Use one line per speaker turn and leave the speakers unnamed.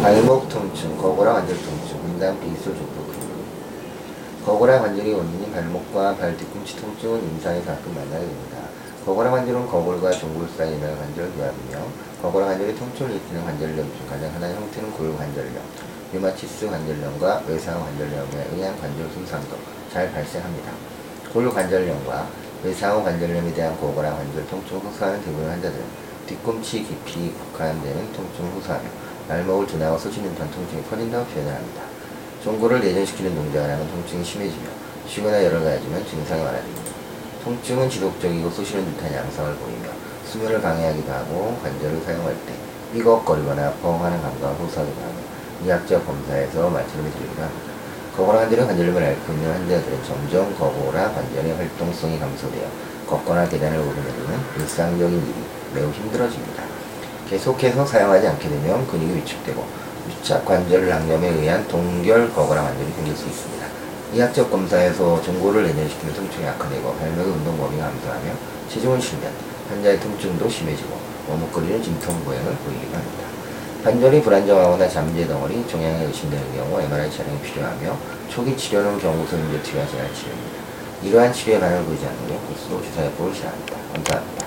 발목 통증, 거고라 관절 통증, 인당 비술 근육. 거고라 관절의 원인인 발목과 발 뒤꿈치 통증은 임상에 가끔 만나게 됩니다. 거고라 관절은 거골과 종골 사이에 있는 관절 교합이며 거고라 관절의 통증을 일으키는 관절염 중 가장 흔한 형태는 골관절염, 류마티스 관절염과 외상 관절염에 의한 관절 손상도 잘 발생합니다. 골관절염과 외상후 관절염에 대한 고고라 관절 통증을 호소하는 대부분 환자들은 뒤꿈치 깊이 국한되는 통증을 호소하며 발목을 드나고 쑤시는 듯한 통증이 퍼진다고 표현을 합니다. 종골을 내전시키는 동작을 하면 통증이 심해지며 쉬거나 열을 가해지면 증상이 많아집니다. 통증은 지속적이고 쑤시는 듯한 양상을 보이며 수면을 방해하기도 하고 관절을 사용할 때 삐걱거리거나 펑하는 감각을 호소하기도 하며 의학적 검사에서 말처럼이 들리기도 합니다. 거고라 관절의 관절염을 앓고 있는 환자들은 점점 거고라 관절의 활동성이 감소되어 걷거나 계단을 오르내리는 일상적인 일이 매우 힘들어집니다. 계속해서 사용하지 않게 되면 근육이 위축되고 유착 관절 낭염에 의한 동결 거고라 관절이 생길 수 있습니다. 의학적 검사에서 종골을 내전시키는 통증이 악화되고 발목의 운동 범위가 감소하며 체중을 실면 환자의 통증도 심해지고 머뭇거리는 진통 보행을 보이기도 합니다. 관절이 불안정하거나 잠재 덩어리, 종양이 의심되는 경우 MRI 촬영이 필요하며 초기 치료는 경구선 인제트가 제한 치료입니다. 이러한 치료에 반응을 보이지 않으면 고스로 주사요법을 시작합니다. 감사합니다.